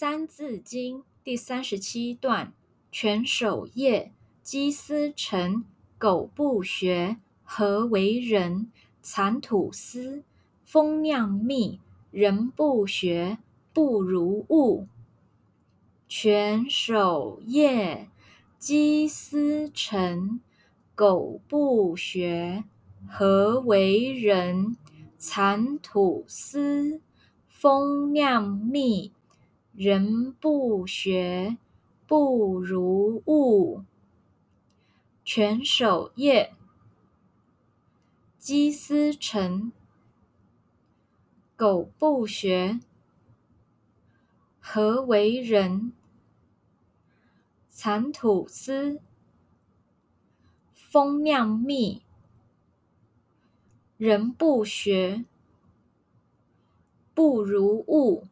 三字经第三十七段：犬守夜，鸡司晨，狗不学，何为人？蚕吐丝，蜂酿蜜。人不学，不如物。犬守夜，鸡司晨，狗不学，何为人？蚕吐丝，蜂酿蜜。人不学，不如物。犬守夜，鸡司晨，狗不学，何为人？蚕吐丝，蜂酿蜜。人不学，不如物。